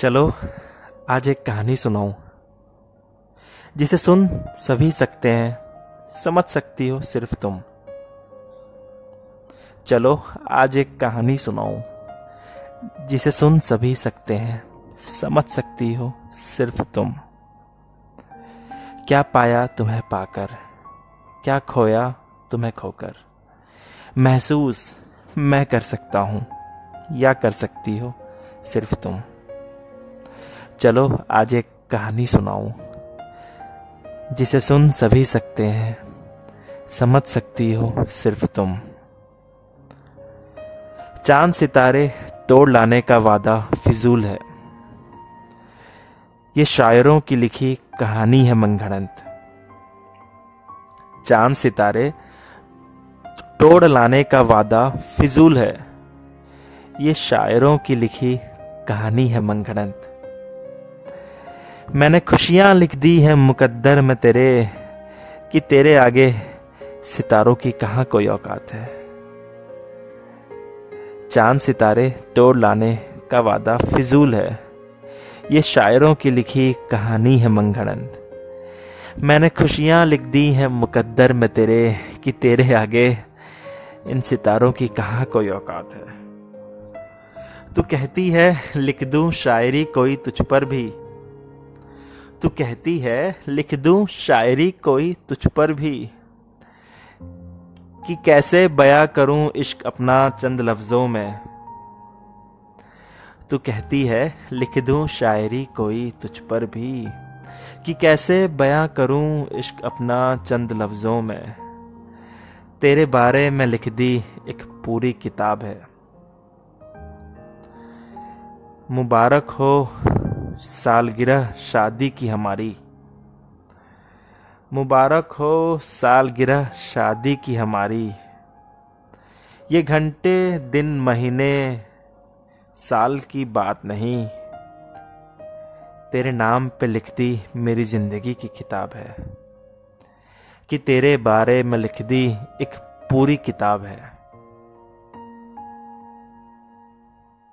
चलो, आज एक कहानी सुनाऊं। जिसे सुन सभी सकते हैं, समझ सकती हो सिर्फ़ तुम। चलो, आज एक कहानी सुनाऊं, जिसे सुन सभी सकते हैं, समझ सकती हो सिर्फ़ तुम। क्या पाया तुम्हें पाकर? क्या खोया तुम्हें खोकर? महसूस मैं कर सकता हूँ, या कर सकती हो सिर्फ़ तुम। चलो, आज एक कहानी सुनाऊं, जिसे सुन सभी सकते हैं। समझ सकती हो सिर्फ़ तुम। चाँद सितारे तोड़ लाने का वादा फिजूल है। ये शायरों की लिखी कहानी है मंगड़ंत चाँद सितारे तोड़ लाने का वादा फिजूल है। ये शायरों की लिखी कहानी है मंगड़ंत मैंने खुशियाँ लिख दी हैं मुकद्दर में तेरे, कि तेरे आगे सितारों की कहाँ कोई औकात है? चाँद सितारे तोड़ लाने का वादा फिजूल है। ये शायरों की लिखी कहानी है मंगड़ंत मैंने खुशियाँ लिख दी हैं मुकद्दर में तेरे, कि तेरे आगे इन सितारों की कहा कोई औकात है? तू कहती है, लिख दूँ शायरी कोई तुझ पर भी। तू कहती है, लिख दूँ शायरी कोई तुझ पर भी। कि कैसे बया करूँ इश्क अपना चंद लफ्जों में। तू कहती है, लिख दूँ शायरी कोई तुझ पर भी। कि कैसे बया करूँ इश्क अपना चंद लफ्जों में। तेरे बारे में लिख दी एक पूरी किताब है। मुबारक हो सालगिरह शादी की हमारी। मुबारक हो सालगिरह शादी की हमारी। ये घंटे, दिन, महीने, साल की बात नहीं। तेरे नाम पे लिखती मेरी ज़िंदगी की किताब है। कि तेरे बारे में लिख दी एक पूरी किताब है।